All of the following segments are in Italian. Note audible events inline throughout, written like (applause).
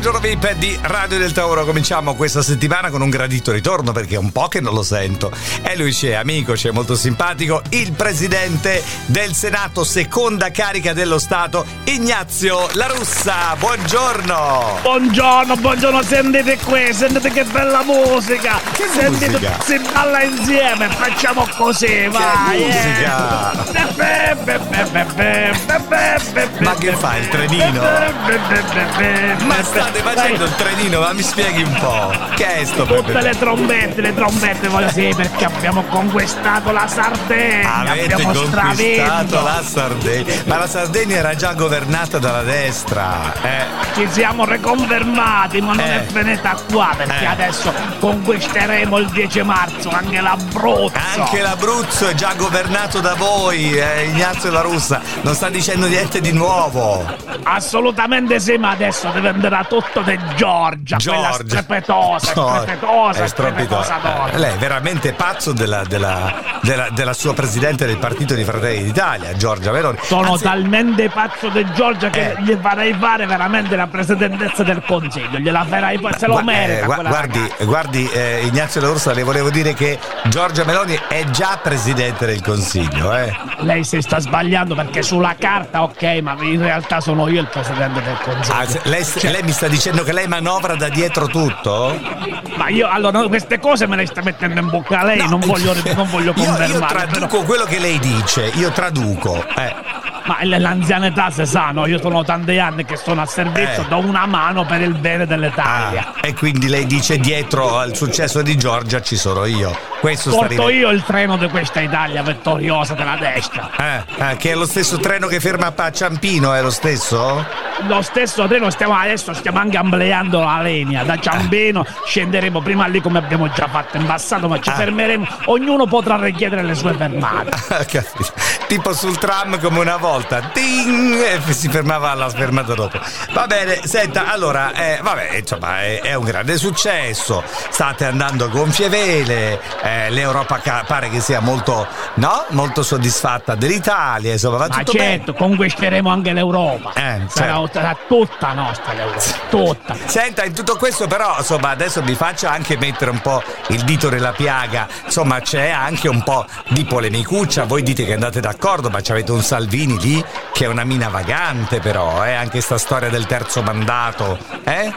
buongiorno VIP di Radio del Tauro. Cominciamo questa settimana con un gradito ritorno perché è un po' che non lo sento. E lui c'è, amico, c'è molto simpatico, il presidente del Senato, seconda carica dello Stato, Ignazio La Russa. Buongiorno. Buongiorno, buongiorno, sentite qui, sentite che bella musica. Che sentite, musica? si balla insieme, facciamo così, vai. musica? eh. Ma che fa, il trenino? Ma state facendo il trenino, ma mi spieghi un po'. Che è sto Tutte Pepe? le trombette, le trombette, voglio sì, perché abbiamo conquistato la Sardegna, Avete abbiamo conquistato stravinto. la Sardegna. Ma la Sardegna era già governata dalla destra. Eh. Ci siamo riconfermati, ma non Eh. è finita qua, perché Eh. adesso conquisteremo il 10 marzo anche l'Abruzzo. Anche l'Abruzzo è già governato da voi, eh, Ignazio La Russa. Non sta dicendo niente di nuovo. Assolutamente sì, ma adesso diventerà tutto di Giorgia, quella Giorgia. È strepitosa strepitosa. donna. Eh, Lei è veramente pazzo della, della, della, della sua presidente del partito di Fratelli d'Italia, Giorgia Meloni. Sono Anzi, talmente pazzo di Giorgia che Eh. gli farei fare veramente la presidentessa del consiglio, gliela farei fare, se lo merita eh, quella guardi, ragazza. guardi eh, Ignazio La Russa, le volevo dire che Giorgia Meloni è già presidente del Consiglio. Eh. Lei si sta sbagliando perché sulla carta ok, ma in realtà sono io il presidente del consiglio. Ah, lei, Cioè, lei mi sta dicendo che lei manovra da dietro tutto? Ma io allora no, queste cose me le sta mettendo in bocca a lei, non, voglio, non voglio io, io confermare. traduco però- quello che lei dice, io traduco. Eh. Ma l'anzianità si sa, no? Io sono tanti anni che sono a servizio, Eh. do una mano per il bene dell'Italia. Ah, e quindi lei dice dietro al successo di Giorgia ci sono io. Questo sta Porto arrivando. io il treno di questa Italia vittoriosa della destra. Eh, eh, che è lo stesso treno che ferma a Ciampino, è lo stesso? Lo stesso treno stiamo adesso stiamo anche ampliando la linea. Da Ciambino scenderemo prima lì come abbiamo già fatto in passato, ma ci Ah. fermeremo. Ognuno potrà richiedere le sue fermate. (laughs) Ah, tipo sul tram come una volta, ting, e si fermava alla fermata dopo. Va bene, senta, allora, eh, vabbè, insomma, è, è un grande successo, state andando a gonfie vele, eh, l'Europa ca- pare che sia molto, no? Molto soddisfatta dell'Italia, insomma, va Ma tutto certo, conquisteremo anche l'Europa. Eh, sarà, certo. tutta nostra l'Europa. Tutta. bene. Senta, in tutto questo però, insomma, adesso mi faccia anche mettere un po' il dito nella piaga, insomma, c'è anche un po' di polemicuccia, voi dite che andate d'accordo, ma avete un Salvini lì che è una mina vagante però, eh? anche sta storia del terzo mandato, eh?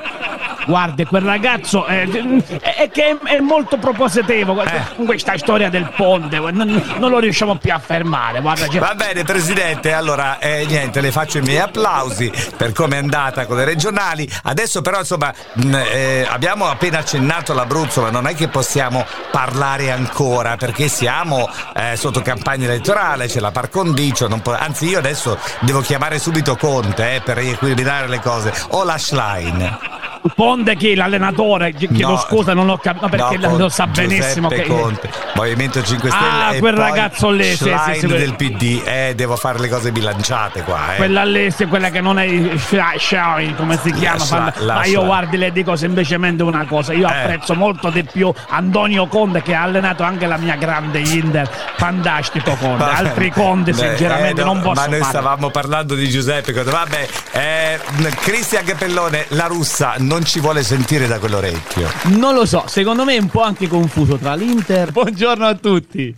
Guardi, quel ragazzo è, è che è, è molto propositivo Eh. con questa storia del ponte, non, non lo riusciamo più a fermare. Guarda, Va bene Presidente, allora eh, niente, le faccio i miei applausi per come è andata con le regionali. Adesso però insomma mh, eh, abbiamo appena accennato l'Abruzzo, ma non è che possiamo parlare ancora perché siamo eh, sotto campagna elettorale, c'è la par condicio, può- anzi io adesso devo chiamare subito Conte eh, per riequilibrare le cose. O la Schlein. Ponte chi? L'allenatore? Ch- Chiedo No. scusa, non ho capito, perché No, lo sa Giuseppe benissimo che... Conte, Movimento 5 Stelle Ah, quel ragazzo lì, sì, sì, sì, del PD. Eh, devo fare le cose bilanciate qua, eh. Quella lì, quella che non è Sha- Shai, come si chiama? Schla- fan- la ma io guardi, le dico semplicemente una cosa: io Eh. apprezzo molto di più Antonio Conte che ha allenato anche la mia grande Inter. Fantastico Conte. Altri Conte, Beh, sinceramente, eh, no, non posso Ma noi fare. stavamo parlando di Giuseppe Conte. Vabbè, eh, Cristian Capellone, la russa non ci vuole sentire da quell'orecchio. Non lo so, secondo me è un po' anche confuso tra l'Inter. Buongiorno a tutti.